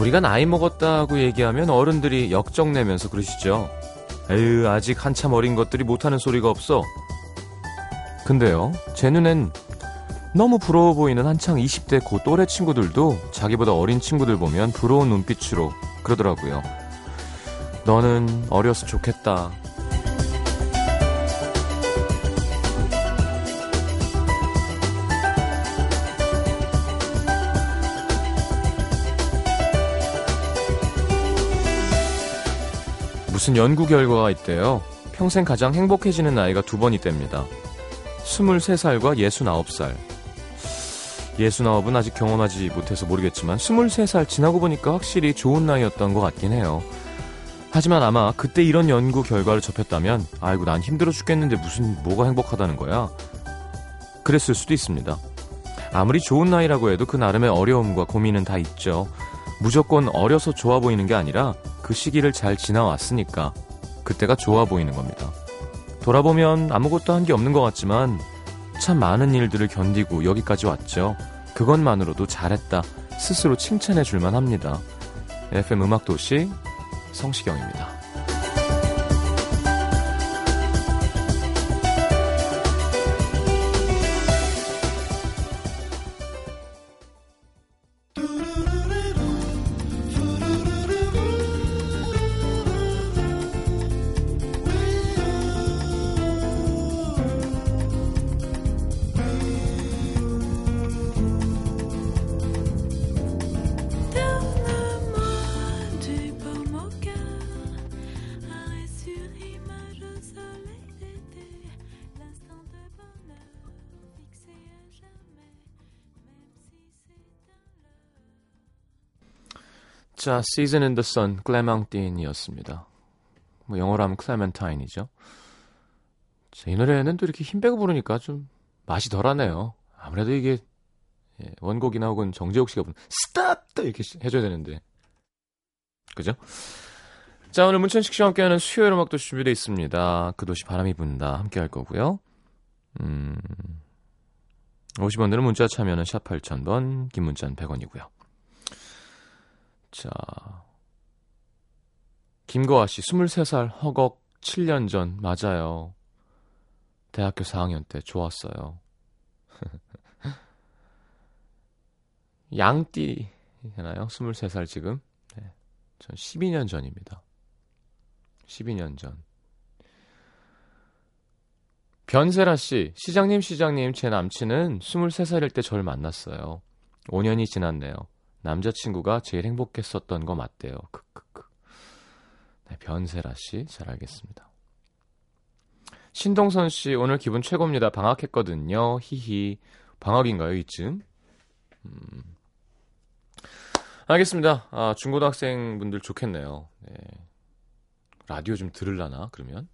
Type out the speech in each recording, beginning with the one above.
우리가 나이 먹었다고 얘기하면 어른들이 역정내면서 그러시죠. 에휴, 아직 한참 어린 것들이 못하는 소리가 없어. 근데요, 제 눈엔 너무 부러워 보이는 한창 20대 고 또래 친구들도 자기보다 어린 친구들 보면 부러운 눈빛으로 그러더라고요. 너는 어려서 좋겠다. 무슨 연구 결과가 있대요. 평생 가장 행복해지는 나이가 두번 있답니다. 23살과 69살. 69은 아직 경험하지 못해서 모르겠지만 23살 지나고 보니까 확실히 좋은 나이였던 것 같긴 해요. 하지만 아마 그때 이런 연구 결과를 접했다면 아이고 난 힘들어 죽겠는데 무슨 뭐가 행복하다는 거야. 그랬을 수도 있습니다. 아무리 좋은 나이라고 해도 그 나름의 어려움과 고민은 다 있죠. 무조건 어려서 좋아 보이는 게 아니라 그 시기를 잘 지나왔으니까 그때가 좋아 보이는 겁니다. 돌아보면 아무것도 한 게 없는 것 같지만 참 많은 일들을 견디고 여기까지 왔죠. 그것만으로도 잘했다. 스스로 칭찬해 줄만 합니다. FM 음악도시 성시경입니다. 자, Season in the Sun, 클레망틴이었습니다. 뭐 영어로 하면 클레멘타인이죠. 자, 이 노래는 또 이렇게 힘 빼고 부르니까 좀 맛이 덜하네요. 아무래도 이게 예, 원곡이나 혹은 정재욱 씨가 부른 스탑! 또 이렇게 해줘야 되는데. 그죠? 자, 오늘 문천식 씨와 함께하는 수요일 음악도 준비되어 있습니다. 그 도시 바람이 분다 함께 할 거고요. 음, 50원들은 문자 참여는 샵 8000번, 긴 문자는 100원이고요. 자. 김거아 씨, 23살 허걱 7년 전, 맞아요. 대학교 4학년 때 좋았어요. 양띠, 되나요? 23살 지금? 네. 전 12년 전입니다. 12년 전. 변세라 씨, 시장님, 시장님, 제 남친은 23살일 때 저를 만났어요. 5년이 지났네요. 남자친구가 제일 행복했었던 거 맞대요. 크크크. 네, 변세라 씨, 잘 알겠습니다. 신동선 씨, 오늘 기분 최고입니다. 방학했거든요. 히히. 방학인가요, 이쯤? 음. 알겠습니다. 아, 중고등학생 분들 좋겠네요. 네. 라디오 좀 들을라나, 그러면?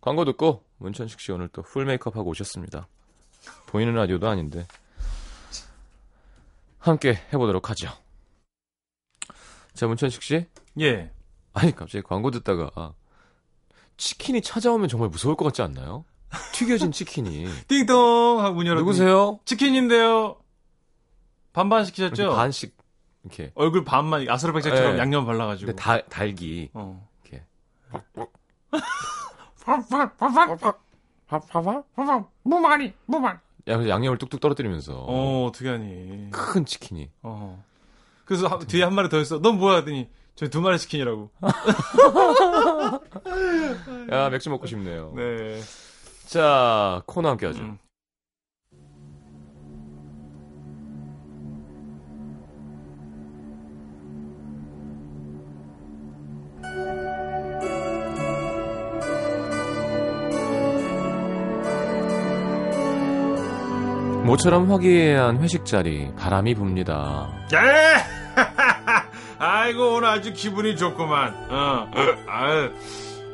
광고 듣고, 문천식 씨 오늘 또 풀 메이크업 하고 오셨습니다. 보이는 라디오도 아닌데. 함께 해보도록 하죠. 자, 문천식 씨? 예. 아니, 갑자기 광고 듣다가 치킨이 찾아오면 정말 무서울 것 같지 않나요? 튀겨진 치킨이. 띵동! 하고 문 열었더니 누구세요? 치킨인데요. 반반 시키셨죠? 이렇게 반씩, 이렇게. 얼굴 반만 아스르백작처럼 네. 양념 발라가지고. 근데 달, 달기. 어. 이렇게. 무마리 무만 야, 양념을 뚝뚝 떨어뜨리면서. 어, 어떻게 하니. 큰 치킨이. 어. 그래서 한- 뒤에 한 마리 더 있어. 넌 뭐야? 하더니 저희 두 마리 치킨이라고. 야, 맥주 먹고 싶네요. 네. 자, 코너 함께 하죠. 음. 모처럼 화기애애한 회식 자리, 바람이 붑니다. 예! 아이고, 오늘 아주 기분이 좋구만. 어. 아유.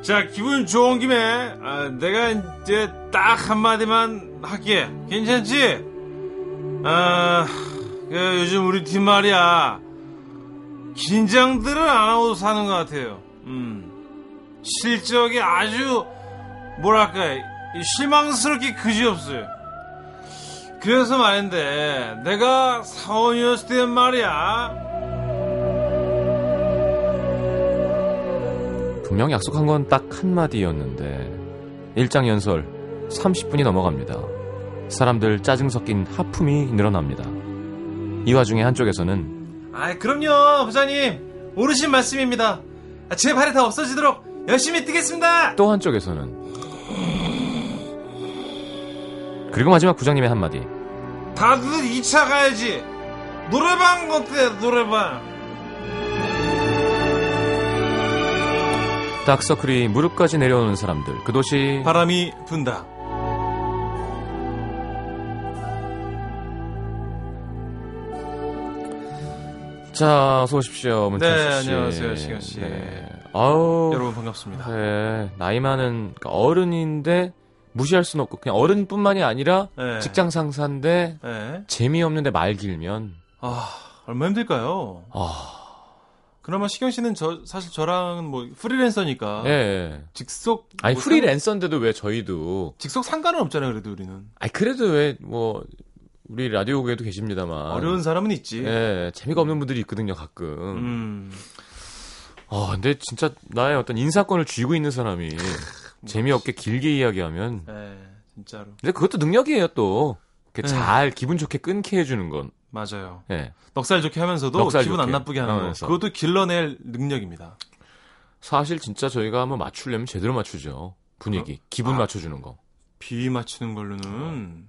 자, 기분 좋은 김에, 아, 내가 이제 딱 한마디만 할게. 괜찮지? 아, 그 요즘 우리 팀 말이야. 긴장들을 안 하고 사는 것 같아요. 음. 실적이 아주, 뭐랄까, 이 실망스럽게 그지없어요. 그래서 말인데 내가 사원이었을 때 말이야. 분명 약속한 건 딱 한마디였는데 일장 연설 30분이 넘어갑니다. 사람들 짜증 섞인 하품이 늘어납니다. 이 와중에 한쪽에서는 아 그럼요 부장님 오르신 말씀입니다. 아, 제 발에 다 없어지도록 열심히 뛰겠습니다. 또 한쪽에서는 그리고 마지막 부장님의 한마디 다들 2차 가야지. 노래방 어때, 노래방. 다크서클이 무릎까지 내려오는 사람들 그 도시 바람이 분다. 자 어서 오십시오 문철 네, 씨 안녕하세요, 시경 씨. 네. 아우 여러분 반갑습니다. 네, 나이 많은 그러니까 어른인데 무시할 수는 없고 그냥 어른뿐만이 아니라 네. 직장 상사인데 네. 재미없는데 말 길면 아, 얼마 힘들까요? 아 그나마 시경 씨는 저, 사실 저랑은 뭐 프리랜서니까. 예, 예. 직속. 아니 뭐 프리랜서인데도 왜 저희도 상- 직속 상관은 없잖아요, 그래도 우리는. 아니 그래도 왜 뭐 우리 라디오국에도 계십니다만 어려운 사람은 있지. 예 재미가 없는 분들이 있거든요 가끔 음. 아 근데 진짜 나의 어떤 인사권을 쥐고 있는 사람이 재미없게 길게 이야기하면 예, 진짜로. 근데 그것도 능력이에요 또 네. 잘 기분 좋게 끊게 해주는 건 맞아요. 예. 넉살 좋게 하면서도 넉살 기분 안 좋게 나쁘게 하는 거. 하면서. 그것도 길러낼 능력입니다. 사실 진짜 저희가 한번 맞추려면 제대로 맞추죠 분위기 기분 아. 맞춰주는 거 비위 맞추는 걸로는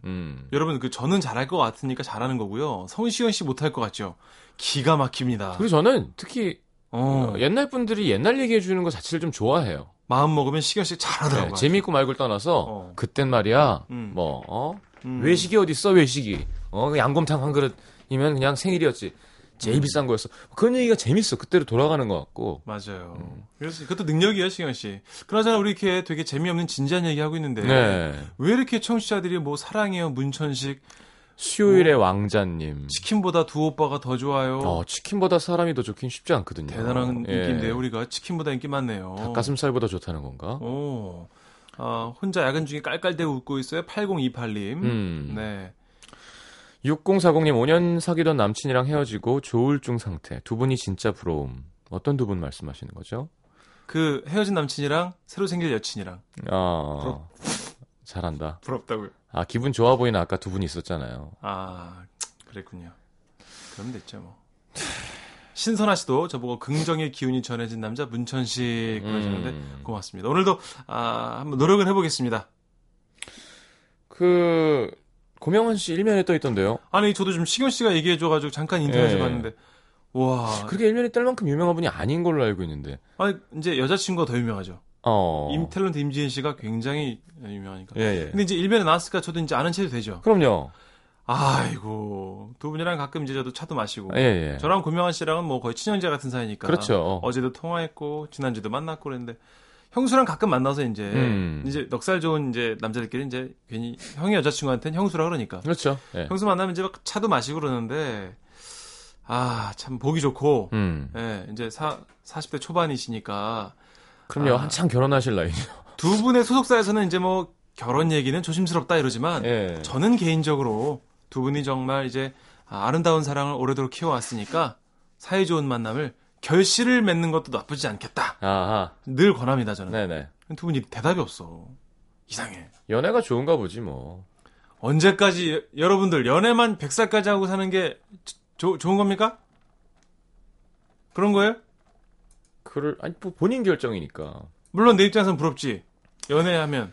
음. 여러분 그 저는 잘할 것 같으니까 잘하는 거고요. 성시현 씨 못할 것 같죠? 기가 막힙니다. 그리고 저는 특히 어, 옛날 분들이 옛날 얘기해 주는 거 자체를 좀 좋아해요 마음 먹으면 시경 씨 네, 잘하더라고요. 재미있고 말고를 떠나서 어. 그땐 말이야 음. 뭐 어? 음. 외식이 어딨어 외식이 어그 양곰탕 한 그릇이면 그냥 생일이었지 제일 비싼 거였어 그런 얘기가 재밌어 그때로 돌아가는 것 같고 맞아요. 음. 그래서 그것도 능력이에요, 시경 씨. 그나저나 우리 이렇게 되게 재미없는 진지한 얘기 하고 있는데 네 왜 이렇게 청취자들이 뭐 사랑해요 문천식 수요일의 왕자님 치킨보다 두 오빠가 더 좋아요. 어 치킨보다 사람이 더 좋긴 쉽지 않거든요 대단한 예. 인기인데요, 우리가 치킨보다 인기 많네요. 닭가슴살보다 좋다는 건가 오, 아, 혼자 야근 중에 깔깔대고 웃고 있어요. 8028님. 음. 네. 6040님 5년 사귀던 남친이랑 헤어지고 조울증 상태 두 분이 진짜 부러움 어떤 두 분 말씀하시는 거죠? 그 헤어진 남친이랑 새로 생길 여친이랑 아 잘한다 부럽다고요. 아 기분 좋아 보이는 아까 두 분이 있었잖아요 아, 그랬군요. 그럼 됐죠, 뭐. 신선아 씨도 저보고 긍정의 기운이 전해진 남자 문천식 그러시는데 음. 고맙습니다. 오늘도 아, 한번 노력을 해보겠습니다. 그 고명환 씨 일면에 떠 있던데요. 아니 저도 좀 시경 씨가 얘기해 줘가지고 잠깐 인터넷에 예. 봤는데 와, 그렇게 일면에 뜰 만큼 유명한 분이 아닌 걸로 알고 있는데. 아니 이제 여자친구가 더 유명하죠. 어. 임 탤런트 임지은 씨가 굉장히 유명하니까. 예, 예. 근데 이제 일면에 나왔으니까 저도 이제 아는 체도 되죠. 그럼요. 아이고 두 분이랑 가끔 이제 저도 차도 마시고. 예, 예. 저랑 고명환 씨랑은 뭐 거의 친형제 같은 사이니까. 그렇죠. 어제도 통화했고 지난주도 만났고 그랬는데 형수랑 가끔 만나서 이제 음. 이제 넉살 좋은 이제 남자들끼리 이제 괜히 형이 여자친구한테는 형수라 그러니까. 그렇죠. 예. 형수 만나면 이제 막 차도 마시고 그러는데 아 참 보기 좋고. 음. 예, 이제 사, 40대 초반이시니까 그럼요. 아. 한참 결혼하실 나이죠. 두 분의 소속사에서는 이제 뭐 결혼 얘기는 조심스럽다 이러지만 예. 저는 개인적으로 두 분이 정말 이제 아, 아름다운 사랑을 오래도록 키워왔으니까 사이좋은 만남을 결실을 맺는 것도 나쁘지 않겠다. 아하. 늘 권합니다 저는. 네네. 두 분이 대답이 없어. 이상해. 연애가 좋은가 보지 뭐. 언제까지 여- 여러분들 연애만 100살까지 하고 사는 게 조- 좋은 겁니까? 그런 거예요? 그를 아니 뭐 본인 결정이니까. 물론 내 입장에서는 부럽지. 연애하면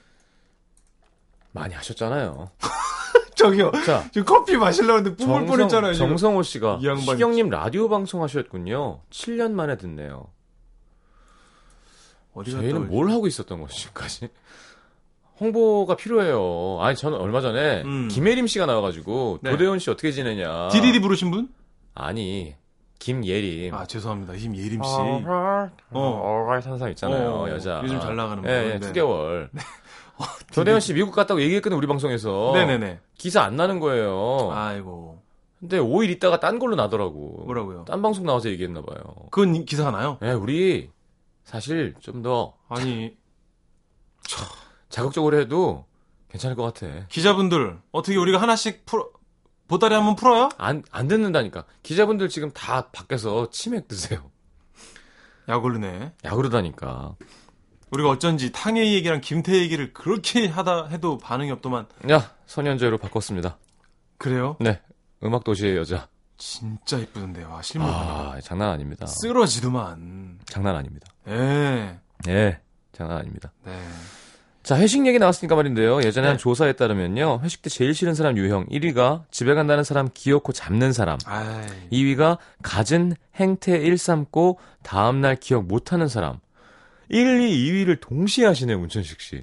많이 하셨잖아요. 저기요. 자, 지금 커피 마시려고 했는데 뿜을 뻔했잖아요. 정성호 씨가 시경님 라디오 방송 하셨군요. 7년 만에 듣네요. 어디 저희는? 뭘 하고 있었던 거죠 지금까지? 홍보가 필요해요. 아니 저는 얼마 전에 음. 김예림 씨가 나와가지고 네. 도대훈 씨 어떻게 지내냐? 디디디 부르신 분? 아니 김예림. 아 죄송합니다. 힘예림 씨. 어, 한 사람 있잖아요 어, 여자. 요즘 잘 나가는 분. 예, 예, 네. 2개월. 도대훈 씨 미국 갔다고 얘기했거든 우리 방송에서. 네네네. 기사 안 나는 거예요. 아이고 근데 5일 있다가 딴 걸로 나더라고. 뭐라고요? 딴 방송 나와서 얘기했나 봐요. 그건 기사가 나요? 예, 우리 사실 좀 더 아니 자극적으로 해도 괜찮을 것 같아. 기자분들 어떻게 우리가 하나씩 풀어 보따리 한번 풀어요? 안, 안 듣는다니까. 기자분들 지금 다 밖에서 치맥 드세요. 약 오르네. 야 그러다니까. 우리가 어쩐지 탕웨이 얘기랑 김태 얘기를 그렇게 하다 해도 반응이 없더만. 야 선현재로 바꿨습니다. 그래요? 네. 음악 도시의 여자. 진짜 이쁘던데. 와, 실물. 아, 아 장난 아닙니다. 쓰러지더만. 장난 아닙니다. 예. 네. 장난 아닙니다. 네. 자, 회식 얘기 나왔으니까 말인데요. 예전에 한 네. 조사에 따르면요. 회식 때 제일 싫은 사람 유형 1위가 집에 간다는 사람 기어코 잡는 사람. 아이. 2위가 갖은 행태 일삼고 다음 날 기억 못 하는 사람. 1, 2, 2위를 동시에 하시네요, 문천식 씨.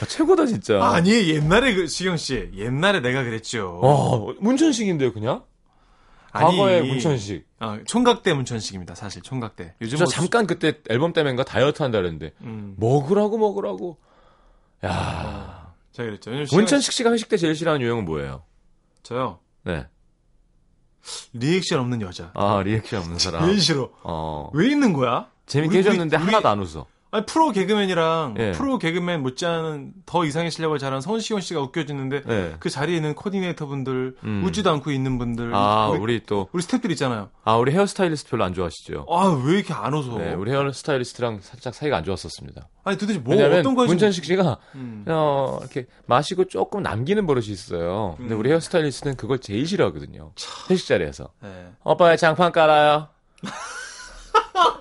아, 최고다, 진짜. 아니, 옛날에 그, 시경 씨. 옛날에 내가 그랬죠. 어, 문천식인데요, 그냥? 과거의 문천식. 어, 총각대 문천식입니다, 사실, 총각대. 요즘 저뭐 잠깐 그때 앨범 때문인가 다이어트 한다 그랬는데, 음. 먹으라고 먹으라고. 야 제가 그랬죠. 문천식 씨가 회식 때 제일 싫어하는 유형은 뭐예요? 씨- 저요. 네. 리액션 없는 여자. 아, 리액션 없는 사람. 제일 싫어. 어. 왜 있는 거야? 재밌게 우리- 해줬는데 우리- 하나도 안 웃어. 아니, 프로 개그맨이랑 예. 프로 개그맨 못지않은 더 이상의 실력을 잘하는 성시경 씨가 웃겨주는데 네. 그 자리에 있는 코디네이터 분들, 음. 웃지도 않고 있는 분들, 아, 우리, 우리 또, 우리 스태프들 있잖아요. 아, 우리 헤어스타일리스트 별로 안 좋아하시죠? 아, 왜 이렇게 안 웃어? 네, 우리 헤어스타일리스트랑 살짝 사이가 안 좋았었습니다. 아니, 도대체 뭐, 어떤 거지? 문천식 씨가 음. 어, 이렇게 마시고 조금 남기는 버릇이 있어요. 근데 음. 우리 헤어스타일리스트는 그걸 제일 싫어하거든요. 회식 자리에서. 네. 오빠 장판 깔아요.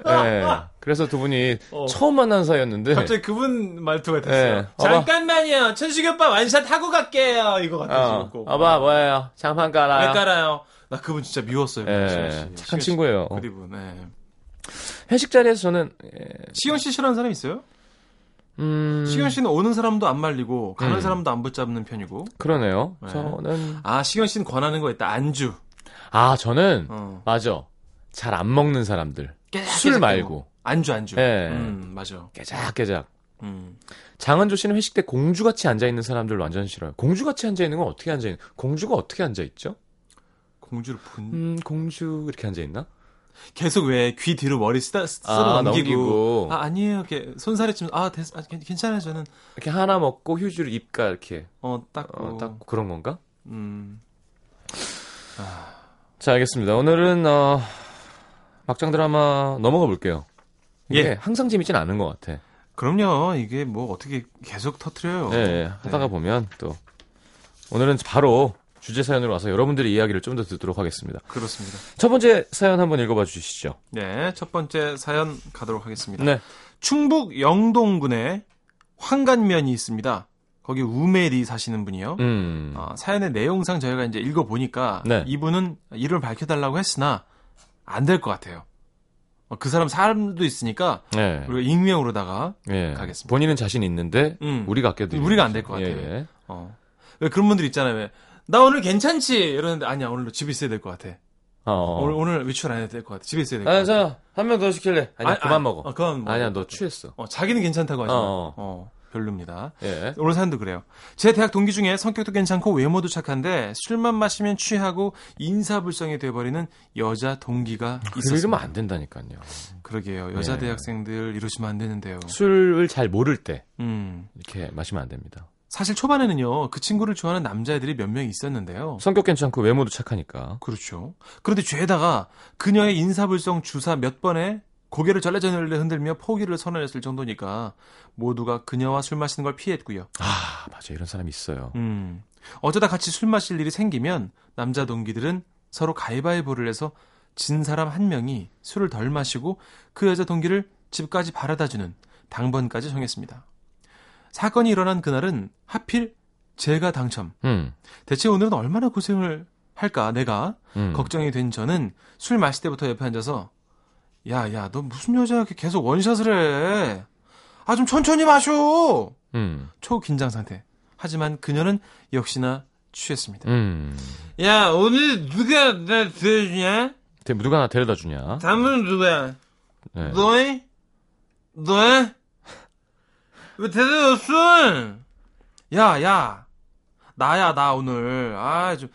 네. 그래서 두 분이 어. 처음 만난 사이였는데 갑자기 그분 말투가 됐어요. 네. 잠깐만요. 천식이 오빠 완샷 하고 갈게요. 이거 같아 어. 오빠 뭐예요? 장판 깔아요. 왜 깔아요? 나 그분 진짜 미웠어요. 예, 시원 씨. 착한 씨. 친구예요. 그리분. 네. 회식 자리에서 저는 예, 시현 씨 싫어하는 사람 있어요? 음 시현 씨는 오는 사람도 안 말리고 가는 음. 사람도 안 붙잡는 편이고. 그러네요. 네. 저는 아 시현 씨는 권하는 거 있다. 안주. 아 저는 어. 맞아 잘 안 먹는 사람들 깨작깨작 술 대고. 말고 안주 안주. 예. 음 맞아. 깨작깨작. 음. 장은조 씨는 회식 때 공주같이 앉아 있는 사람들 완전 싫어요. 공주같이 앉아 있는 건 어떻게 앉아 있는? 공주가 어떻게 앉아 있죠? 공주를 본. 음 공주 이렇게 앉아 있나? 계속 왜 귀 뒤로 머리 쓰다 쓸어 아, 넘기고. 넘기고. 아 아니에요. 이렇게 손살에 좀 아, 됐, 아 괜- 괜찮아요 저는 이렇게 하나 먹고 휴지를 입가 이렇게 어 닦고. 어, 딱 그런 건가? 음. 자 알겠습니다. 오늘은 어, 막장 드라마 넘어가 볼게요. 예. 항상 재밌진 않은 것 같아. 그럼요. 이게 뭐 어떻게 계속 터트려요. 예, 예. 하다가 보면 또 오늘은 바로 주제 사연으로 와서 여러분들의 이야기를 좀 더 듣도록 하겠습니다. 그렇습니다. 첫 번째 사연 한번 읽어봐 주시죠. 네, 첫 번째 사연 가도록 하겠습니다. 네. 충북 영동군에 황간면이 있습니다. 거기 우메리 사시는 분이요. 음. 어, 사연의 내용상 저희가 이제 읽어보니까 네. 이분은 이름을 밝혀달라고 했으나 안 될 것 같아요. 어, 그 사람 사람도 있으니까 네. 우리가 익명으로다가 예. 가겠습니다. 본인은 자신 있는데 음. 우리가 아껴드리는 우리가 안 될. 것 같아요. 예, 예. 어. 왜 그런 분들 있잖아요. 왜, 나 오늘 괜찮지? 이러는데 아니야 오늘 집에 있어야 될 것 같아. 어. 오늘 오늘 외출 안 해도 될 것 같아. 집에 있어야 될것 아, 같아. 자, 한명 더 시킬래. 아니야, 아, 그만 아, 먹어. 어, 그만 먹어. 아니야, 너 취했어. 어, 자기는 괜찮다고 하지만 어. 어, 별로입니다. 예. 오늘 사연도 그래요. 제 대학 동기 중에 성격도 괜찮고 외모도 착한데 술만 마시면 취하고 인사불성이 돼버리는 여자 동기가 이러면 있었습니다. 안 된다니까요. 그러게요. 여자 예. 대학생들 이러시면 안 되는데요. 술을 잘 모를 때 음. 이렇게 마시면 안 됩니다. 사실 초반에는요. 그 친구를 좋아하는 남자애들이 몇 명 있었는데요. 성격 괜찮고 외모도 착하니까. 그렇죠. 그런데 죄다가 그녀의 인사불성 주사 몇 번에 고개를 절레절레 흔들며 포기를 선언했을 정도니까 모두가 그녀와 술 마시는 걸 피했고요. 아, 맞아. 이런 사람이 있어요. 음. 어쩌다 같이 술 마실 일이 생기면 남자 동기들은 서로 가위바위보를 해서 진 사람 한 명이 술을 덜 마시고 그 여자 동기를 집까지 바라다주는 당번까지 정했습니다. 사건이 일어난 그날은 하필 제가 당첨. 음. 대체 오늘은 얼마나 고생을 할까 내가 음. 걱정이 된 저는 술 마실 때부터 옆에 앉아서 야, 야, 너 무슨 여자야 이렇게 계속 원샷을 해. 아, 좀 천천히 마셔. 음. 초긴장 상태. 하지만 그녀는 역시나 취했습니다. 음. 야, 오늘 누가 나 들어주냐? 대- 누가 나 데려다 주냐? 다음은 누구야? 네. 너해? 너해? 왜 대답 없어? 야, 야. 나야, 나 오늘. 아, 좀.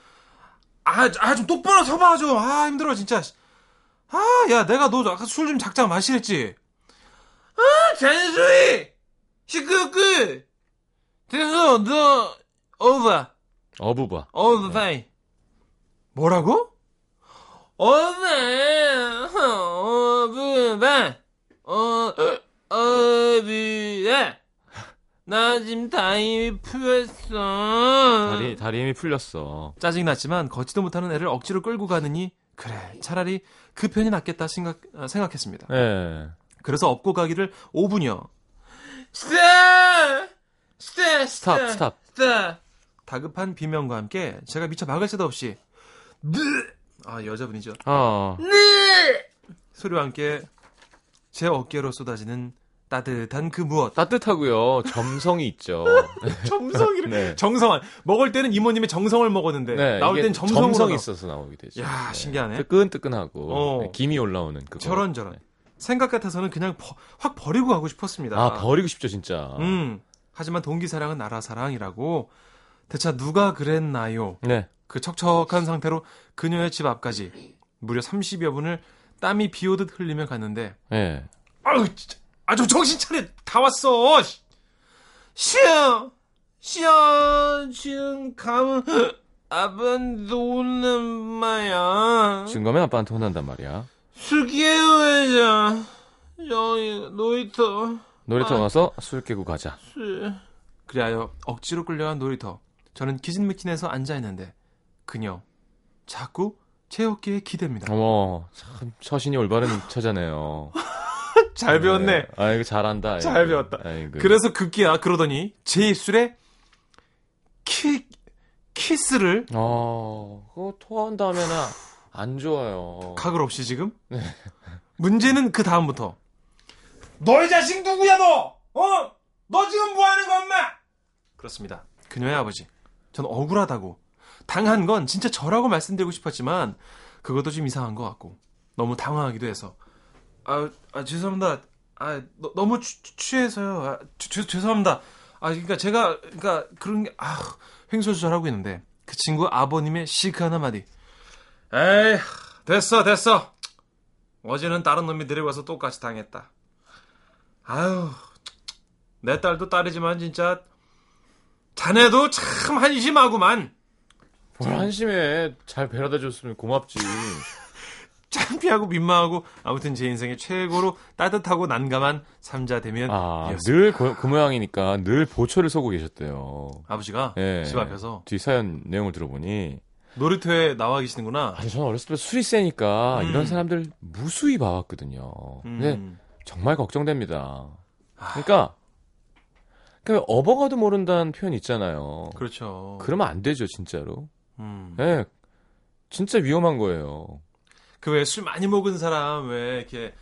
아, 아, 좀 똑바로 서봐, 좀. 아, 힘들어, 진짜. 아, 야, 내가 너 아까 술 좀 작작 마시랬지? 아, 잔소리! 시끄럽고! 됐어, 너. 어부바. all the time. 뭐라고? 어네, 어부바, 어, 어부에. 나 지금 다임이 풀렸어. 다리 다리 힘이 풀렸어. 짜증났지만 걷지도 못하는 애를 억지로 끌고 가느니 그래 차라리 그 편이 낫겠다 생각 아, 생각했습니다. 예. 그래서 업고 가기를 5분이요. Stop! Stop! Stop stop. Stop! 다급한 비명과 함께 제가 미처 막을 새도 없이 네! 아 여자분이죠. 아. 네! 소리와 함께 제 어깨로 쏟아지는 따뜻한 그 무엇. 따뜻하고요. 점성이 있죠. 정성이를 네. 정성한 먹을 때는 이모님의 정성을 먹었는데 네, 나올 땐 정성으로 점성이 나와. 있어서 나오게 되죠. 야, 신기하네. 뜨끈뜨끈하고 어. 네, 김이 올라오는 그거. 저런 저런. 네. 생각 같아서는 그냥 버- 확 버리고 가고 싶었습니다. 아 버리고 싶죠 진짜. 음. 하지만 동기 사랑은 나라 사랑이라고 대체 누가 그랬나요? 네. 그 척척한 상태로 그녀의 집 앞까지 무려 30여 분을 땀이 비오듯 흘리며 갔는데 예. 아유 진짜 아주 정신 차려 다 왔어. 씨. 시야 시야 지금 가면 아빠한테 오는 마야. 지금 가면 아빠한테 혼난단 말이야. 술 깨우자. 여기 놀이터 놀이터 아. 가서 술 깨고 가자. 술. 그리하여 억지로 끌려간 놀이터. 저는 기진맥진해서 앉아있는데 그녀 자꾸 제 어깨에 기댑니다. 어머 참 처신이 올바른 처자네요. 잘 배웠네. 네. 아이고 잘한다. 잘 아이고. 배웠다. 아이고. 그래서 급기야 그러더니 제 입술에 키 키스를 어 그거 토한 다음에는 안 좋아요. 각을 없이 지금. 문제는 그 다음부터 너의 자식 누구야 너? 어? 너 지금 뭐 하는 거 엄마? 그렇습니다. 그녀의 아버지. 전 억울하다고. 당한 건 진짜 저라고 말씀드리고 싶었지만 그것도 좀 이상한 것 같고 너무 당황하기도 해서 아, 아 죄송합니다. 아 너, 너무 취, 취해서요. 아, 죄- 죄- 죄송합니다. 아 그러니까 제가 그러니까 그런 게 아 횡설수설하고 있는데 그 친구 아버님의 시크한 한마디. 에이 됐어 됐어. 어제는 다른 놈이 데리고 와서 똑같이 당했다. 아유 내 딸도 딸이지만 진짜 자네도 참 한심하구만. 뭘 한심해. 잘 배려다 줬으면 고맙지. 창피하고 민망하고 아무튼 제 인생의 최고로 따뜻하고 난감한 삼자 대면 아, 이었습니다. 늘그 모양이니까 늘 보초를 서고 계셨대요. 아버지가 예. 집 앞에서 뒤 사연 내용을 들어보니 놀이터에 나와 계시는구나. 아니 저는 어렸을 때 술이 세니까 음. 이런 사람들 무수히 봐왔거든요. 근데 음. 정말 걱정됩니다. 아. 그러니까 그 업어가도 모른다는 표현 있잖아요. 그렇죠. 그러면 안 되죠, 진짜로. 음. 예. 진짜 위험한 거예요. 그 왜 술 많이 먹은 사람 왜 이렇게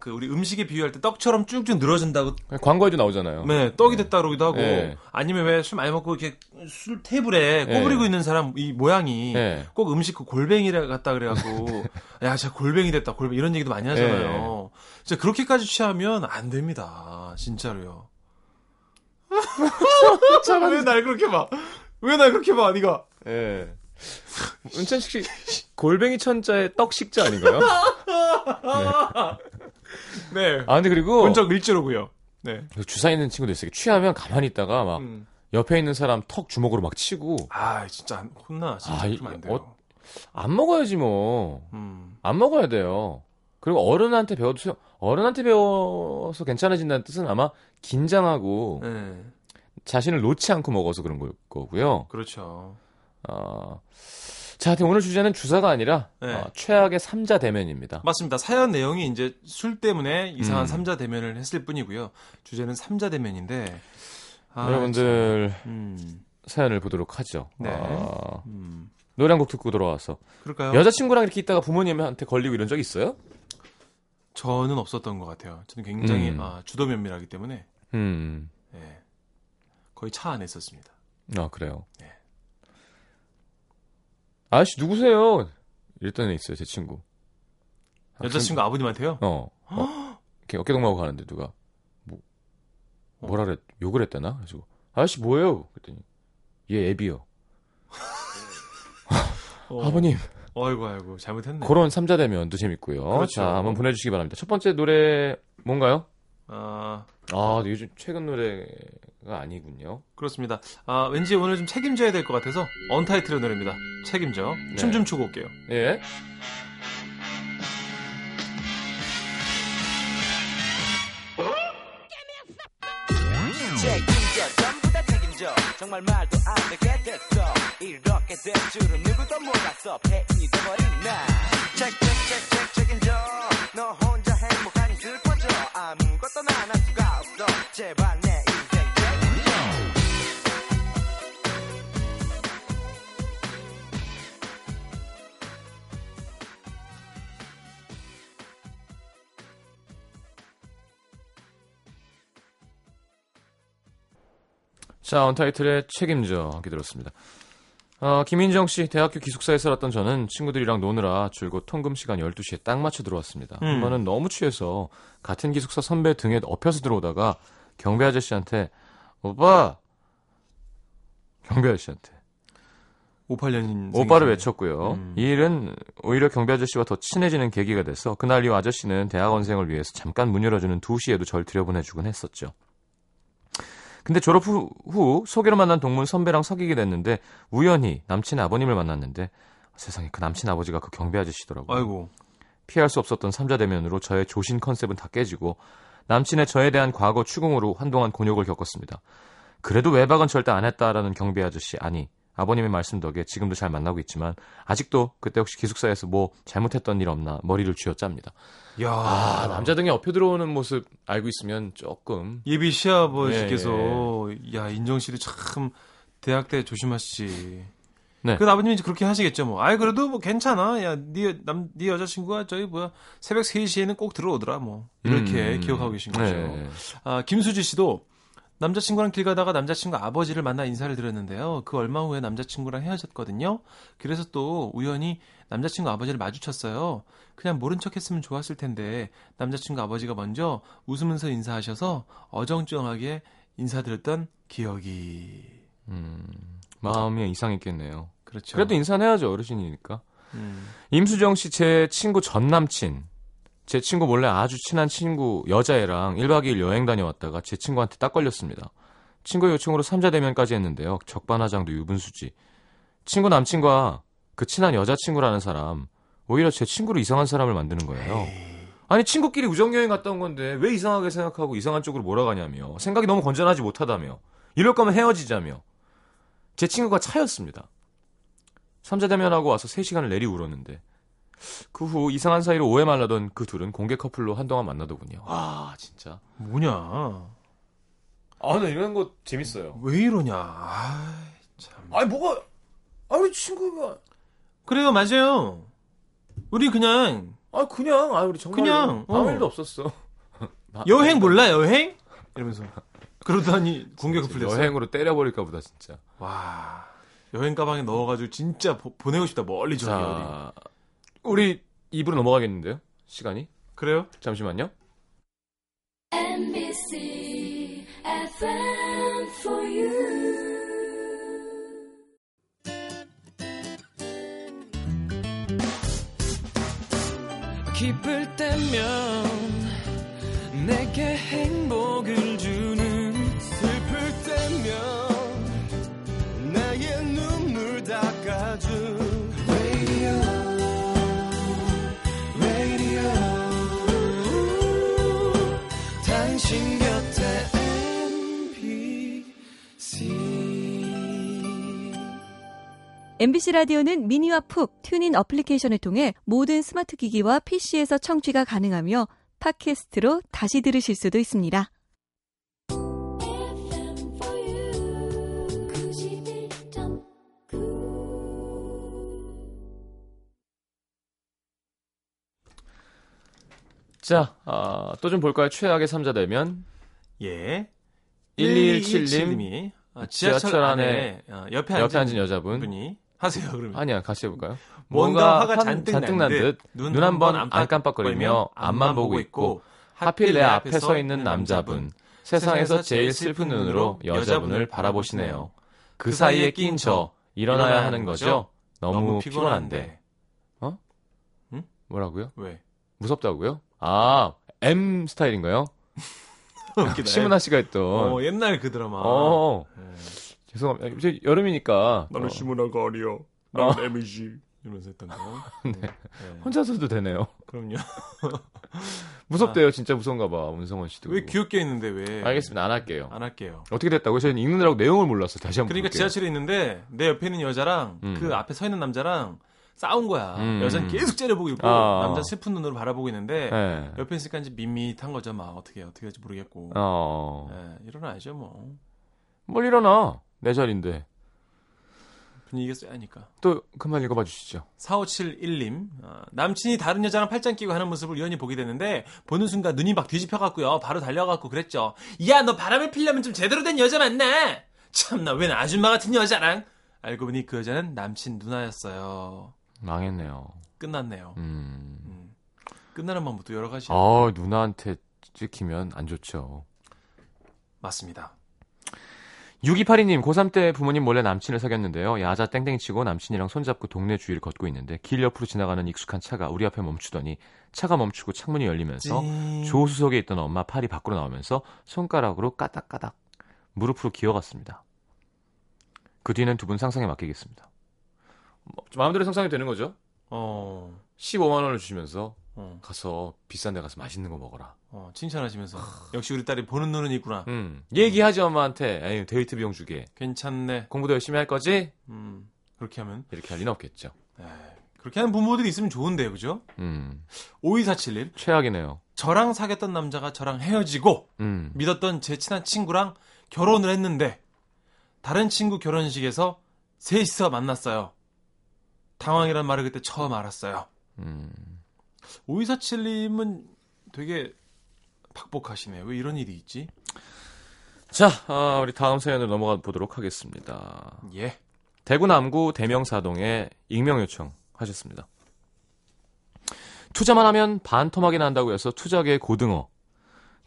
그 우리 음식에 비유할 때 떡처럼 쭉쭉 늘어진다고 광고에도 나오잖아요. 네, 떡이 됐다 그러기도 하고 네. 아니면 왜 술 많이 먹고 이렇게 술 테이블에 꼬부리고 네. 있는 사람 이 모양이 예. 꼭 음식 그 골뱅이를 갖다 그래갖고 야 진짜 골뱅이 됐다 골뱅이 이런 얘기도 많이 하잖아요. 진짜 그렇게까지 취하면 안 됩니다. 진짜로요. 왜 날 그렇게 봐? 왜 날 그렇게 봐? 네가 예. 은찬식 씨 골뱅이 천자의 떡식자 아닌가요? 네. 아 근데 그리고 본적 일지로고요. 네. 그 주사 있는 친구도 있어요. 취하면 가만히 있다가 막 음. 옆에 있는 사람 턱 주먹으로 막 치고 아 진짜 안- 혼나 진짜 아, 안 돼요. 어- 안 먹어야지 뭐. 음. 안 먹어야 돼요. 그리고 어른한테 배워도 어른한테 배워서 괜찮아진다는 뜻은 아마 긴장하고 네. 자신을 놓지 않고 먹어서 그런 걸 거고요. 그렇죠. 어, 자, 하여튼 오늘 주제는 주사가 아니라 네. 어, 최악의 삼자 대면입니다. 맞습니다. 사연 내용이 이제 술 때문에 이상한 음. 삼자 대면을 했을 뿐이고요. 주제는 삼자 대면인데 아, 여러분들 참. 음. 사연을 보도록 하죠. 네. 어, 음. 노래 한 곡 듣고 돌아와서 그럴까요? 여자친구랑 이렇게 있다가 부모님한테 걸리고 이런 적 있어요? 저는 없었던 것 같아요. 저는 굉장히 음. 아, 주도 면밀하기 때문에 음, 예. 거의 차 안에 있었습니다. 아 그래요. 네. 아저씨 누구세요? 이랬던 애 있어요, 제 친구. 아, 여자친구 아버님한테요? 어, 어. 이렇게 어깨동무하고 가는데 누가 뭐 뭐라 그랬 욕을 했다나? 그래가지고 아저씨 뭐예요? 그랬더니 얘 애비요. 어. 아버님 어이구 아이고 잘못했네. 그런 삼자대면도 재밌고요. 그렇죠. 자 한번 보내주시기 바랍니다. 첫 번째 노래 뭔가요? 아 아 요즘 최근 노래가 아니군요. 그렇습니다. 아, 왠지 오늘 좀 책임져야 될 것 같아서 언타이틀의 노래입니다. 책임져. 네. 춤좀 추고 올게요. 예. 정말 말도 안 되게 됐어 이렇게 될 줄은 누구도 몰랐어 폐인이 돼버린 나 책책책책 책임져 너 혼자 행복하니 슬퍼져 아무것도 나할 수가 없어 제발 자, 언타이틀의 책임져 하게 들었습니다. 어, 김인정 씨, 대학교 기숙사에 살았던 저는 친구들이랑 노느라 줄곧 통금 시간 12시에 딱 맞춰 들어왔습니다. 음. 한 번은 너무 취해서 같은 기숙사 선배 등에 엎혀서 들어오다가 경배 아저씨한테 오빠! 경배 아저씨한테 58년 오빠를 외쳤고요. 음. 이 일은 오히려 경비 아저씨와 더 친해지는 계기가 돼서 그날 이후 아저씨는 대학원생을 위해서 잠깐 문 열어주는 2시에도 절 들여보내주곤 했었죠. 근데 졸업 후, 후 소개로 만난 동문 선배랑 사귀게 됐는데 우연히 남친의 아버님을 만났는데 세상에 그 남친 아버지가 그 경비 아저씨더라고요. 아이고 피할 수 없었던 삼자 대면으로 저의 조신 컨셉은 다 깨지고 남친의 저에 대한 과거 추궁으로 한동안 곤욕을 겪었습니다. 그래도 외박은 절대 안 했다라는 경비 아저씨 아니 아버님의 말씀 덕에 지금도 잘 만나고 있지만 아직도 그때 혹시 기숙사에서 뭐 잘못했던 일 없나 머리를 쥐어짭니다. 야 아 남자 등에 엎여 들어오는 모습 알고 있으면 조금 예비 시아버지께서 예, 야 인정 씨도 참 대학 때 조심하시지. 네. 그 아버님이 이제 그렇게 하시겠죠 뭐. 아이 그래도 뭐 괜찮아. 야네남네 여자친구가 저희 뭐야 새벽 3시에는 꼭 들어오더라 뭐. 이렇게 음, 기억하고 계신 거죠. 네. 아 김수지 씨도 남자친구랑 길 가다가 남자친구 아버지를 만나 인사를 드렸는데요. 그 얼마 후에 남자친구랑 헤어졌거든요. 그래서 또 우연히 남자친구 아버지를 마주쳤어요. 그냥 모른 척 했으면 좋았을 텐데 남자친구 아버지가 먼저 웃으면서 인사하셔서 어정쩡하게 인사드렸던 기억이 음, 마음이 이상했겠네요. 그렇죠. 그래도 인사는 해야죠 어르신이니까. 음. 임수정 씨 제 친구 전 남친. 제 친구 몰래 아주 친한 친구 여자애랑 1박 2일 여행 다녀왔다가 제 친구한테 딱 걸렸습니다. 친구의 요청으로 삼자 대면까지 했는데요. 적반하장도 유분수지. 친구 남친과 그 친한 여자친구라는 사람 오히려 제 친구를 이상한 사람을 만드는 거예요. 아니 친구끼리 우정 여행 갔다 온 건데 왜 이상하게 생각하고 이상한 쪽으로 몰아가냐며 생각이 너무 건전하지 못하다며 이럴 거면 헤어지자며 제 친구가 차였습니다. 삼자 대면하고 와서 3시간을 내리 울었는데 그 후 이상한 사이로 오해 말라던 그 둘은 공개 커플로 한동안 만나더군요. 와 진짜. 뭐냐? 아나 이런 거 재밌어요. 왜 이러냐? 아, 참. 아니 뭐가 아 우리 친구가 그래요, 맞아요. 우리 그냥 아 그냥 아 우리 정말 그냥, 아무 어. 일도 없었어. 아, 여행 몰라 여행? 이러면서 그러더니 공개 커플 됐어. 여행으로 때려버릴까 보다 진짜. 와 여행 가방에 넣어가지고 진짜 보, 내고 싶다 멀리 저기 어디. 자 우리 입으로 넘어가겠는데요? 시간이 그래요? 잠시만요. NBC FM for you. 기쁠 때면 내게 행복을 MBC 라디오는 미니와 푹 튜닝 어플리케이션을 통해 모든 스마트 기기와 PC에서 청취가 가능하며 팟캐스트로 다시 들으실 수도 있습니다. FM for you. 91.9. 자, 아, 또 좀 볼까요? 최악의 삼자대면 예. 1217 님이 아, 지하철, 지하철 안에 안에 어, 옆에, 옆에 앉은 앉은 여자분. 분이 하세요 그러면. 아니야, 같이 해볼까요? 뭔가 화가 한- 잔뜩, 난 듯, 눈 한 번 안 깜빡거리며 앞만 보고 있고, 하필 내 앞에 서 있는 남자분. 세상에서 제일 슬픈 눈으로 여자분을 바라보시네요. 그 사이에 낀 저, 일어나야 하는 거죠? 너무 피곤한데. 뭐라고요? 왜? 무섭다고요? 아, M 스타일인가요? 심은하 씨가 했던. 어, 옛날 그 드라마. 어, 네. 죄송합니다. 이제 여름이니까. 나는 어, 시문화가 아니야. 어. 난 에미지. 이러면서 했던 거. 네. 네. 혼자서도 되네요. 그럼요. 무섭대요. 진짜 무서운가 봐. 문성원 씨도. 왜 귀엽게 했는데 왜? 알겠습니다. 안 할게요. 안 할게요. 어떻게 됐다고요? 저는 읽느라고 내용을 몰랐어. 다시 한번 그러니까 볼게요. 지하철에 있는데 내 옆에 있는 여자랑 음. 그 앞에 서 있는 남자랑 싸운 거야. 음. 여자는 계속 째려보고 있고 아. 남자 슬픈 눈으로 바라보고 있는데 네. 옆에 있으니까 이제 밋밋한 거죠. 막 어떻게 어떻게 할지 모르겠고. 어. 예, 일어나야죠 뭐. 뭘 일어나. 내 자리인데. 분위기가 쎄하니까. 또 그만 읽어봐 주시죠. 4571님, 어, 남친이 다른 여자랑 팔짱 끼고 하는 모습을 우연히 보게 됐는데, 보는 순간 눈이 막 뒤집혀갖고요. 바로 달려가갖고 그랬죠. 야, 너 바람을 피려면 좀 제대로 된 여자 만나! 참나, 웬 아줌마 같은 여자랑? 알고 보니 그 여자는 남친 누나였어요. 망했네요. 끝났네요. 음. 음. 끝나는 방법도 여러 가지. 아, 누나한테 찍히면 안 좋죠. 맞습니다. 6282님, 고3 때 부모님 몰래 남친을 사귀었는데요. 야자 땡땡 치고 남친이랑 손잡고 동네 주위를 걷고 있는데 길 옆으로 지나가는 익숙한 차가 우리 앞에 멈추더니 차가 멈추고 창문이 열리면서 찡. 조수석에 있던 엄마 팔이 밖으로 나오면서 손가락으로 까닥까닥 무릎으로 기어갔습니다. 그 뒤는 두 분 상상에 맡기겠습니다. 뭐, 마음대로 상상이 되는 거죠? 어, 15만 원을 주시면서 어, 가서 비싼 데 가서 맛있는 거 먹어라. 어, 칭찬하시면서. 역시 우리 딸이 보는 눈은 있구나. 음. 얘기하지 엄마한테 에이, 데이트 비용 주게. 괜찮네. 공부도 열심히 할 거지? 음, 그렇게 하면. 이렇게 할 리는 없겠죠. 에이, 그렇게 하는 부모들이 있으면 좋은데요, 그죠? 음. 5247님. 최악이네요. 저랑 사귀었던 남자가 저랑 헤어지고 음. 믿었던 제 친한 친구랑 결혼을 했는데 다른 친구 결혼식에서 셋이서 만났어요. 당황이란 말을 그때 처음 알았어요. 음. 5247님은 되게 박복하시네요. 왜 이런 일이 있지? 자, 아, 우리 다음 사연으로 넘어가 보도록 하겠습니다. 예. 대구 남구 대명사동에 익명 요청 하셨습니다. 투자만 하면 반 토막이 난다고 해서 투자계의 고등어.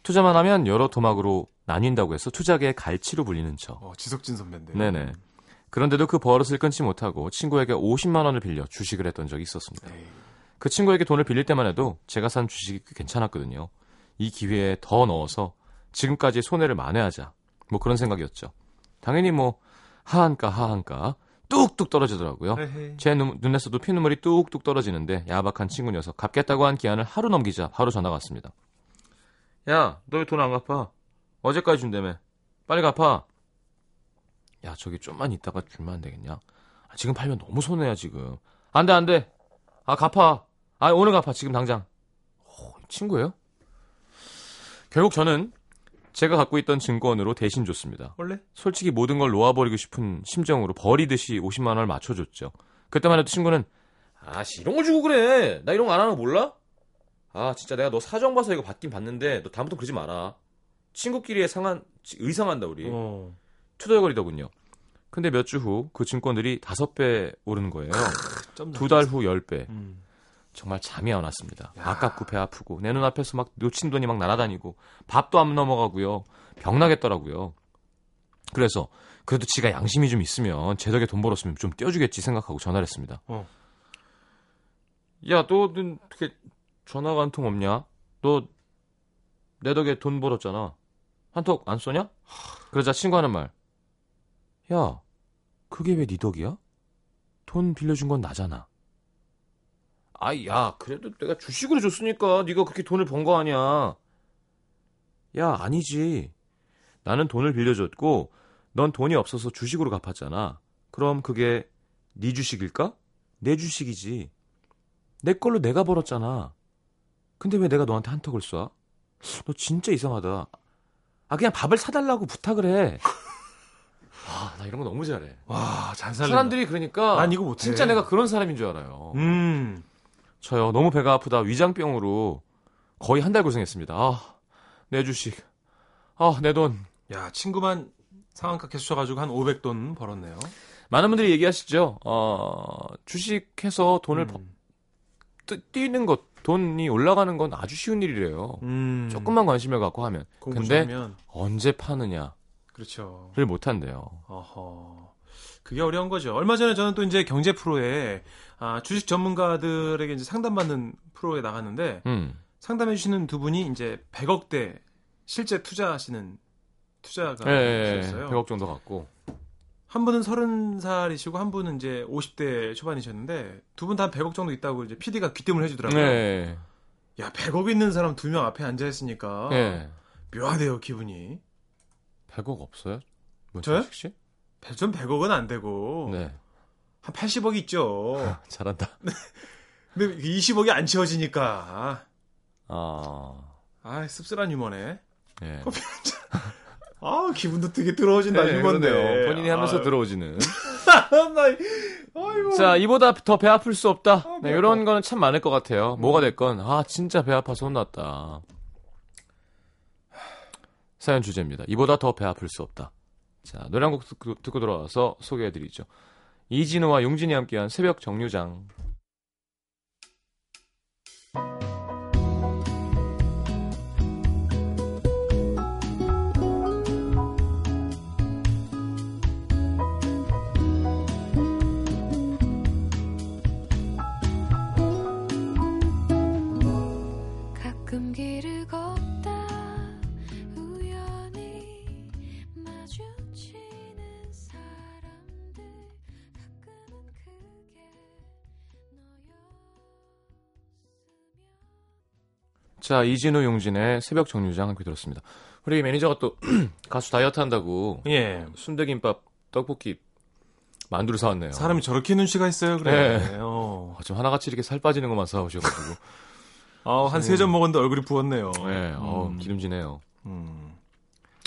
투자만 하면 여러 토막으로 나뉜다고 해서 투자계의 갈치로 불리는 저. 어, 지석진 선배인데. 네네. 그런데도 그 버릇을 끊지 못하고 친구에게 50만 원을 빌려 주식을 했던 적이 있었습니다. 에이, 그 친구에게 돈을 빌릴 때만 해도 제가 산 주식이 꽤 괜찮았거든요. 이 기회에 더 넣어서 지금까지 손해를 만회하자. 뭐 그런 생각이었죠. 당연히 뭐 하한가 하한가 뚝뚝 떨어지더라고요. 에헤이. 제 눈, 눈에서도 피눈물이 뚝뚝 떨어지는데 야박한 친구 녀석 갚겠다고 한 기한을 하루 넘기자 바로 전화가 왔습니다. 야, 너 왜 돈 안 갚아? 어제까지 준다며. 빨리 갚아. 야, 저기 좀만 있다가 주면 안 되겠냐? 아, 지금 팔면 너무 손해야 지금. 안 돼, 안 돼. 아, 갚아. 아, 오늘 갚아. 지금 당장. 오, 친구예요? 결국 저는 제가 갖고 있던 증권으로 대신 줬습니다. 원래? 솔직히 모든 걸 놓아버리고 싶은 심정으로 버리듯이 50만 원을 맞춰줬죠. 그때만 해도 친구는 아씨 이런 걸 주고 그래. 나 이런 거 안 하는 거 몰라? 아 진짜 내가 너 사정 봐서 이거 받긴 받는데 너 다음부터 그러지 마라. 친구끼리의 상한 의상한다 우리. 어. 투덜거리더군요. 근데 몇 주 후 그 증권들이 다섯 배 오르는 거예요. 점두달후열 배. 음. 정말 잠이 안 왔습니다. 아깝고 배 아프고 내 눈앞에서 막 놓친 돈이 막 날아다니고 밥도 안 넘어가고요. 병나겠더라고요. 그래서 그래도 지가 양심이 좀 있으면 제 덕에 돈 벌었으면 좀 떼어주겠지 생각하고 전화를 했습니다. 어. 야, 너는 어떻게 전화가 한 통 없냐? 너 내 덕에 돈 벌었잖아. 한턱 안 쏘냐? 그러자 친구 하는 말. 야, 그게 왜 네 덕이야? 돈 빌려준 건 나잖아. 아이, 야, 그래도 내가 주식으로 줬으니까 네가 그렇게 돈을 번 거 아니야. 야, 아니지. 나는 돈을 빌려줬고 넌 돈이 없어서 주식으로 갚았잖아. 그럼 그게 네 주식일까? 내 주식이지. 내 걸로 내가 벌었잖아. 근데 왜 내가 너한테 한턱을 쏴? 너 진짜 이상하다. 아, 그냥 밥을 사달라고 부탁을 해. 아, 나 이런 거 너무 잘해. 와, 잘 살린다. 사람들이 그러니까 난 이거 못해. 진짜 내가 그런 사람인 줄 알아요. 음. 저요 너무 배가 아프다 위장병으로 거의 한 달 고생했습니다. 아, 내 주식, 아, 내 돈. 야, 친구만 상한가 계속 쳐가지고 한 500돈 벌었네요. 많은 분들이 얘기하시죠. 어, 주식해서 돈을 버- 음. 뜨- 뛰는 것, 돈이 올라가는 건 아주 쉬운 일이래요. 음. 조금만 관심을 갖고 하면. 근데 잘하면 언제 파느냐를 그렇죠. 못 한대요. 어허. 그게 어려운 거죠. 얼마 전에 저는 또 이제 경제 프로에 아, 주식 전문가들에게 이제 상담받는 프로에 나갔는데 음, 상담해 주시는 두 분이 이제 100억대 실제 투자하시는 투자가 예, 예, 예. 있어요. 100억 정도 갖고. 한 분은 서른 살이시고 한 분은 이제 50대 초반이셨는데 두 분 다 100억 정도 있다고 이제 PD가 귀뜸을 해주더라고요. 네. 야 100억 있는 사람 두 명 앞에 앉아 있으니까 네. 묘하대요 기분이. 100억 없어요? 저요? 문천식 씨? 전 100억은 안 되고 네. 한 80억 있죠. 잘한다. 근데 20억이 안 채워지니까 아. 아 씁쓸한 유머네. 예. 아 기분도 되게 들어오진다 네, 유머인데. 그러네요. 본인이 하면서 아, 아이고. 자, 이보다 더 배 아플 수 없다. 네, 배 이런 거는 참 많을 것 같아요. 뭐가 됐건, 아, 진짜 배 아파서 혼났다. 사연 주제입니다. 이보다 더 배 아플 수 없다. 자, 노래 한 곡 듣고, 듣고 돌아와서 소개해드리죠. 이진우와 용진이 함께한 새벽 정류장. 자, 이진우, 용진의 새벽 정류장 함께 들었습니다. 우리 매니저가 또 가수 다이어트 한다고 예. 순대김밥, 떡볶이, 만두를 사왔네요. 사람이 저렇게 눈치가 있어요, 그래. 네. 어. 아, 좀 하나같이 이렇게 살 빠지는 것만 사오셔가지고. 아, 한세 점 먹었는데 얼굴이 부었네요. 네, 음. 기름지네요. 음.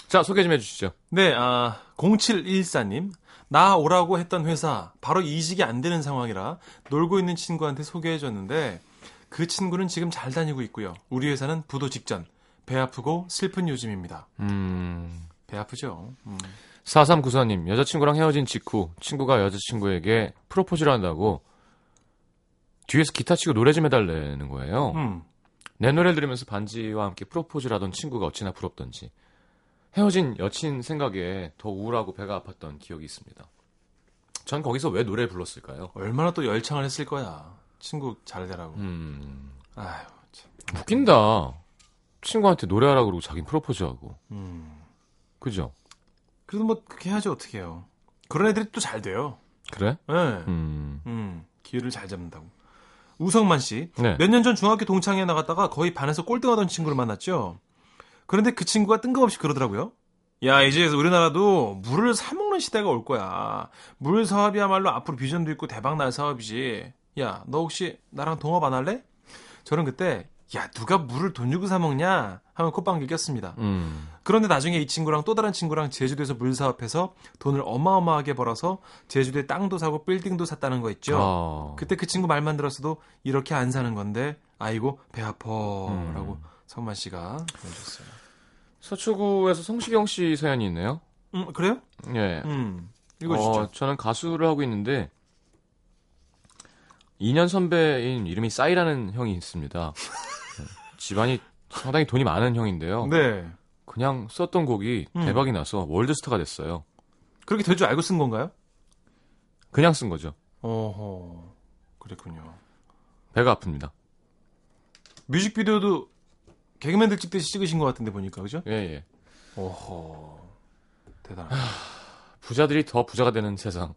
자, 소개 좀 해주시죠. 네, 아, 0714님. 나 오라고 했던 회사, 바로 이직이 안 되는 상황이라 놀고 있는 친구한테 소개해줬는데, 그 친구는 지금 잘 다니고 있고요. 우리 회사는 부도 직전. 배 아프고 슬픈 요즘입니다. 음. 배 아프죠? 음. 4394님, 여자친구랑 헤어진 직후 친구가 여자친구에게 프로포즈를 한다고 뒤에서 기타 치고 노래 좀 해달라는 거예요. 음. 내 노래를 들으면서 반지와 함께 프로포즈를 하던 친구가 어찌나 부럽던지. 헤어진 여친 생각에 더 우울하고 배가 아팠던 기억이 있습니다. 전 거기서 왜 노래를 불렀을까요? 얼마나 또 열창을 했을 거야. 친구 잘 되라고. 음, 아휴, 참. 웃긴다. 친구한테 노래하라고 그러고 자긴 프로포즈하고. 음. 그죠? 그래도 뭐, 그렇게 해야지, 어떻게 해요. 그런 애들이 또 잘 돼요. 그래? 예. 음, 음, 기회를 잘 잡는다고. 우성만 씨. 네. 몇년 전 중학교 동창회 나갔다가 거의 반에서 꼴등하던 친구를 만났죠. 그런데 그 친구가 뜬금없이 그러더라고요. 야, 이제 우리나라도 물을 사먹는 시대가 올 거야. 물 사업이야말로 앞으로 비전도 있고 대박 날 사업이지. 야, 너 혹시 나랑 동업 안 할래? 저는 그때, 야, 누가 물을 돈 주고 사 먹냐? 하면 콧방귀 꼈습니다. 음. 그런데 나중에 이 친구랑 또 다른 친구랑 제주도에서 물 사업해서 돈을 어마어마하게 벌어서 제주도에 땅도 사고 빌딩도 샀다는 거 있죠. 아, 그때 그 친구 말만 들었어도 이렇게 안 사는 건데 아이고 배 음. 아파라고 성만 씨가 보내줬어요. 서초구에서 성시경 씨 사연이 있네요. 음 그래요? 예. 음 읽어주시죠. 어, 저는 가수를 하고 있는데 2년 선배인 이름이 싸이라는 형이 있습니다. 네. 집안이 상당히 돈이 많은 형인데요. 네 그냥 썼던 곡이 음. 대박이 나서 월드스타가 됐어요. 그렇게 될 줄 알고 쓴 건가요? 그냥 쓴 거죠. 어허 그랬군요. 배가 아픕니다. 뮤직비디오도 개그맨들 찍듯이 찍으신 것 같은데 보니까 그죠? 예, 예. 어허 대단. 부자들이 더 부자가 되는 세상.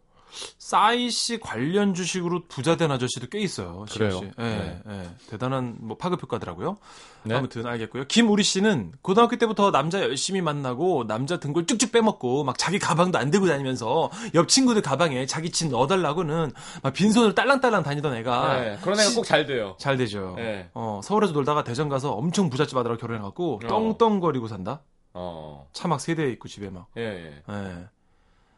싸이 씨 관련 주식으로 부자 된 아저씨도 꽤 있어요. 그래요? 씨. 예, 네. 예. 대단한 뭐 파급 효과더라고요. 네. 아무튼 알겠고요. 김우리 씨는 고등학교 때부터 남자 열심히 만나고 남자 등골 쭉쭉 빼먹고 막 자기 가방도 안 들고 다니면서 옆 친구들 가방에 자기 친 넣어달라고는 막 빈손으로 딸랑딸랑 다니던 애가 네, 그런 애가 꼭 잘 돼요. 잘 되죠. 네. 어, 서울에서 놀다가 대전 가서 엄청 부잣집 아들하고 결혼해갖고 어. 떵떵거리고 산다. 어. 차막 세대 있고 집에 막. 예, 예. 예.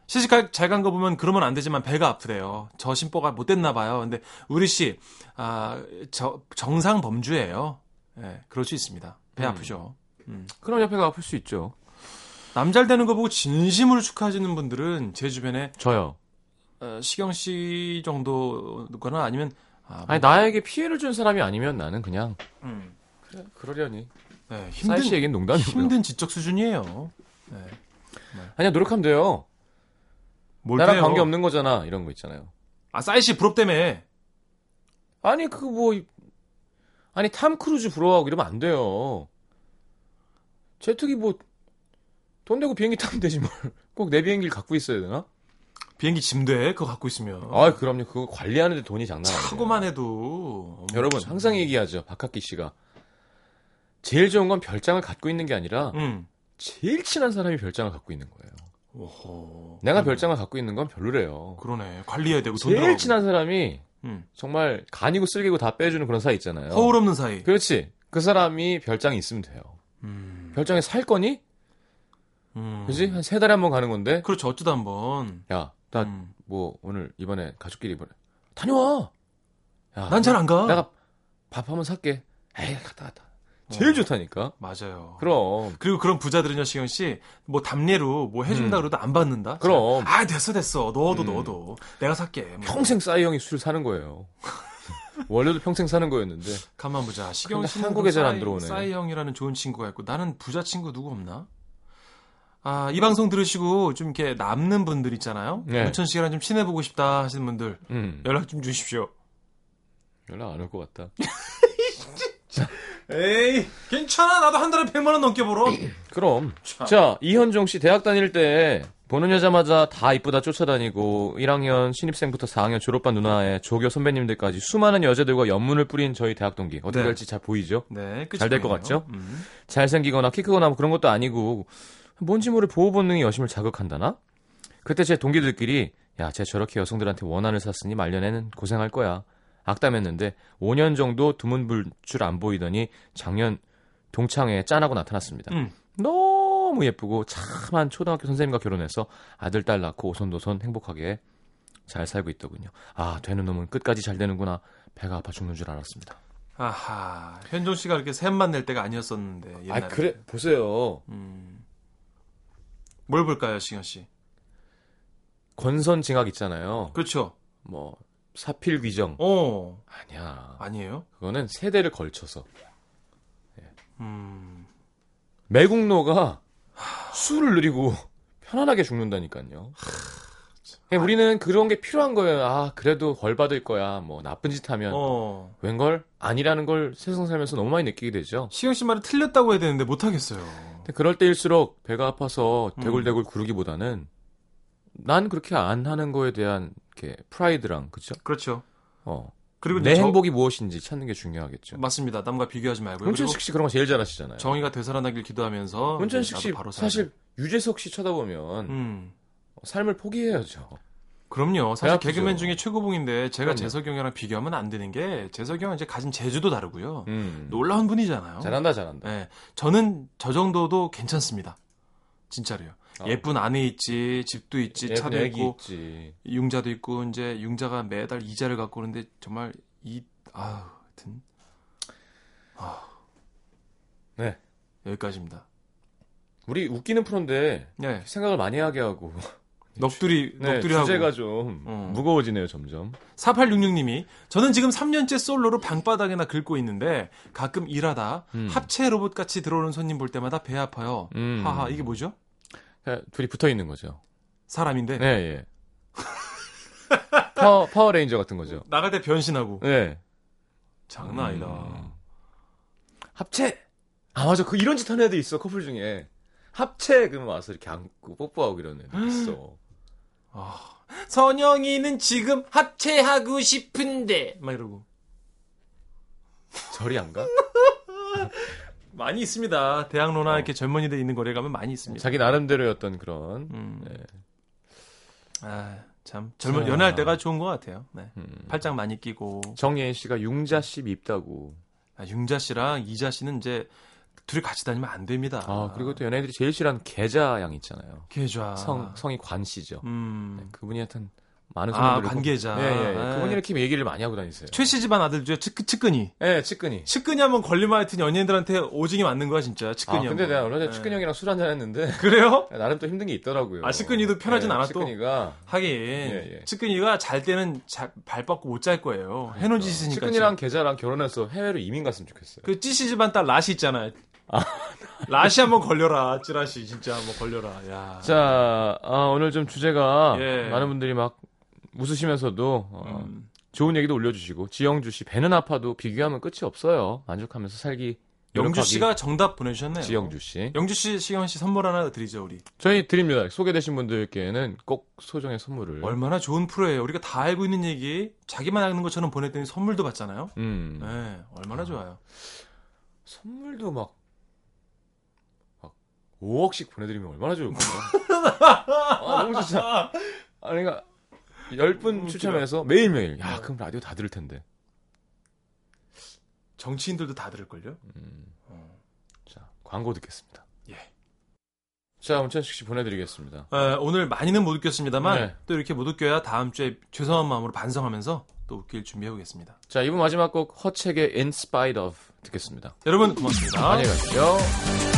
시집 잘간 거 보면 그러면 안 되지만 배가 아프대요. 저 심보가 못 됐나 봐요. 근데 우리 씨, 아, 저 정상 범주예요. 예, 그럴 수 있습니다. 배 음. 아프죠. 음. 그럼 옆에가 아플 수 있죠. 남잘 되는 거 보고 진심으로 축하해주는 분들은 제 주변에 저요. 어, 시경 씨 정도거나 아니면 아, 아니, 나에게 피해를 준 사람이 아니면 나는 그냥, 음, 그래, 그러려니. 네, 힘든 얘기는 농담이고요. 힘든 지적 수준이에요. 네. 아니야, 노력하면 돼요. 뭘 나랑 빼요? 관계 없는 거잖아. 이런 거 있잖아요. 아, 싸이 씨 부럽다며. 아니 그 뭐 아니 탐 크루즈 부러워하고 이러면 안 돼요. 제트기 뭐 돈 내고 비행기 타면 되지 뭘. 꼭 내 비행기를 갖고 있어야 되나? 비행기 짐돼 그거 갖고 있으면. 아, 그럼요. 그거 관리하는데 돈이 장난 아니에요. 차고만 해도. 여러분 참. 항상 얘기하죠. 박학기 씨가 제일 좋은 건 별장을 갖고 있는 게 아니라 음. 제일 친한 사람이 별장을 갖고 있는 거예요. 오호. 내가 음. 별장을 갖고 있는 건 별로래요. 그러네. 관리해야 되고 돈 제일 들어가고. 친한 사람이 음. 정말 간이고 쓸개고 다 빼주는 그런 사이 있잖아요. 허울 없는 사이. 그렇지. 그 사람이 별장에 있으면 돼요. 음. 별장에 살 거니? 음. 그지? 한 세 달에 한 번 가는 건데. 그렇죠. 어쩌다 한 번. 야, 나뭐 음. 오늘 이번에 가족끼리 이번에 다녀와. 야, 난잘 안 가. 내가 밥 한번 살게. 에이, 갔다 갔다. 제일 어. 좋다니까. 맞아요. 그럼. 그리고 그런 부자들은요, 시경 씨, 뭐 답례로 뭐 해준다 음. 그러도 안 받는다. 그럼. 아 됐어 됐어. 넣어도 음. 넣어도 내가 살게. 뭐. 평생 싸이 형이 술 사는 거예요. 원래도 평생 사는 거였는데. 가만 보자. 시경 씨는 한국에 그 잘안 싸이- 들어오네. 싸이 형이라는 좋은 친구가 있고 나는 부자 친구 누구 없나? 아, 이 방송 들으시고 좀 이렇게 남는 분들 있잖아요. 네. 문천 씨랑 좀 친해보고 싶다 하시는 분들 음. 연락 좀 주십시오. 연락 안 올 것 같다. 에이, 괜찮아. 나도 한 달에 100만 원 넘게 벌어. 그럼. 자, 이현종 씨 대학 다닐 때 보는 여자마자 다 이쁘다 쫓아다니고 1학년 신입생부터 4학년 졸업반 누나의 조교 선배님들까지 수많은 여자들과 연문을 뿌린 저희 대학 동기. 어떻게 네. 될지 잘 보이죠? 네, 잘 될것 보이네요. 같죠? 음. 잘생기거나 키 크거나 뭐 그런 것도 아니고 뭔지 모를 보호 본능이 여심을 자극한다나? 그때 제 동기들끼리 야, 쟤 저렇게 여성들한테 원한을 샀으니 말년에는 고생할 거야. 악담했는데 5년 정도 두문불 줄안 보이더니 작년 동창회에 짠하고 나타났습니다. 음. 너무 예쁘고 참한 초등학교 선생님과 결혼해서 아들 딸 낳고 오손도손 행복하게 잘 살고 있더군요. 아, 되는 놈은 끝까지 잘 되는구나. 배가 아파 죽는 줄 알았습니다. 아하, 현종 씨가 그렇게 샘만 낼 때가 아니었었는데 옛날에. 아, 그래 보세요. 음. 뭘 볼까요, 시경 씨? 권선징악 있잖아요. 그렇죠. 뭐 사필 귀정 어, 아니야. 아니에요? 그거는 세대를 걸쳐서 음. 매국노가 술을 느리고 편안하게 죽는다니까요. 그냥 우리는 그런 게 필요한 거예요. 아 그래도 벌 받을 거야. 뭐 나쁜 짓 하면 어. 웬걸 아니라는 걸 세상 살면서 너무 많이 느끼게 되죠. 시경 씨 말이 틀렸다고 해야 되는데 못 하겠어요. 그럴 때일수록 배가 아파서 음. 대굴대굴 구르기보다는 난 그렇게 안 하는 거에 대한 이렇게 프라이드랑 그죠? 그렇죠. 어. 그리고 내 저- 행복이 무엇인지 찾는 게 중요하겠죠. 맞습니다. 남과 비교하지 말고요. 문천식 씨 그런 거 제일 잘하시잖아요. 정의가 되살아나길 기도하면서 문천식 씨 바로. 사실 유재석 씨 쳐다보면 음. 삶을 포기해야죠. 그럼요. 배 사실. 개그맨 중에 최고봉인데 제가 그럼요. 재석이 형이랑 비교하면 안 되는 게 재석이 형은 이제 가진 재주도 다르고요. 음. 놀라운 분이잖아요. 잘한다 잘한다. 네, 저는 저 정도도 괜찮습니다. 진짜로요. 아. 예쁜 아내 있지, 집도 있지, 차도 있고, 있지. 융자도 있고, 이제 융자가 매달 이자를 갖고 오는데 정말 이, 아우, 하여튼. 아우. 네. 여기까지입니다. 우리 웃기는 프로인데 네. 생각을 많이 하게 하고 넋두리, 네, 넋두리 하고. 주제가 좀 어. 무거워지네요 점점. 4866님이 저는 지금 3년째 솔로로 방바닥에나 긁고 있는데 가끔 일하다 음. 합체 로봇 같이 들어오는 손님 볼 때마다 배 아파요. 음. 하하 이게 뭐죠? 둘이 붙어 있는 거죠. 사람인데 네 예. 파워 파워레인저 같은 거죠. 나갈 때 변신하고 네. 장난 아니다. 음. 합체. 아 맞아 그 이런 짓 하는 애들 있어 커플 중에 합체 그러면 와서 이렇게 안고 뽀뽀하고 이런 애들 있어. 선영이는 지금 합체하고 싶은데 막 이러고 저리 안 가? 많이 있습니다. 대학로나 이렇게 젊은이들 있는 거래 가면 많이 있습니다. 자기 나름대로였던 그런. 음. 네. 아, 참 젊은 자. 연애할 때가 좋은 것 같아요. 네. 음. 팔짱 많이 끼고 정예인 씨가 융자 씨 밉다고. 아, 융자 씨랑 이자 씨는 이제 둘이 같이 다니면 안 됩니다. 아 그리고 또 연예인들이 제일 싫어하는 계자 양 있잖아요. 계좌 성 성이 관 씨죠. 음. 네, 그분이 하여튼 많은 아, 손님들을 관계자. 예, 예, 예. 예. 그분이 이렇게 얘기를 많이 하고 다니세요. 최씨 집안 아들 중에 측, 측근이. 예, 측근이. 측근이 한번 걸리면 하여튼 연예인들한테 오징이 맞는 거야, 진짜. 아, 측근이 근데 한번. 내가 얼마 전에 예. 측근이 형이랑 술 한잔 했는데 그래요? 나름 또 힘든 게 있더라고요. 아, 측근이도 편하진 예, 않아, 또? 측근이가 하긴. 예. 측근이가 잘 때는 자, 발 뻗고 못 잘 거예요. 해놓은 짓 있으니까. 측근이랑 계자랑 결혼해서 해외로 이민 갔으면 좋겠어요. 그 찌씨 집안 딸 라시 있잖아요. 라시 한번 걸려라, 찌라시. 진짜 한번 걸려라. 야. 자, 아, 오늘 좀 주제가 예. 많은 분들이 막 웃으시면서도 어, 음. 좋은 얘기도 올려주시고 지영주 씨 배는 아파도 비교하면 끝이 없어요. 만족하면서 살기 영주 노력하기. 씨가 정답 보내주셨네요. 지영주 씨. 영주 씨, 시경 씨 선물 하나 드리죠, 우리. 저희 드립니다. 소개되신 분들께는 꼭 소정의 선물을. 얼마나 좋은 프로예요. 우리가 다 알고 있는 얘기, 자기만 아는 것처럼 보냈더니 선물도 받잖아요. 음. 네, 얼마나 좋아요. 선물도 막, 막 5억씩 보내드리면 얼마나 좋을까요? 아, 너무 좋다. 아, 그러니까 10분 추첨해서 매일매일. 야, 그럼 라디오 다 들을 텐데. 정치인들도 다 들을걸요? 음. 어. 자, 광고 듣겠습니다. 예. 자, 문천식 씨 보내드리겠습니다. 에, 오늘 많이는 못 웃겼습니다만, 네. 또 이렇게 못 웃겨야 다음 주에 죄송한 마음으로 반성하면서 또 웃길 준비해보겠습니다. 자, 이분 마지막 곡 허책의 In Spite of 듣겠습니다. 여러분, 고맙습니다. 안녕히 가세요.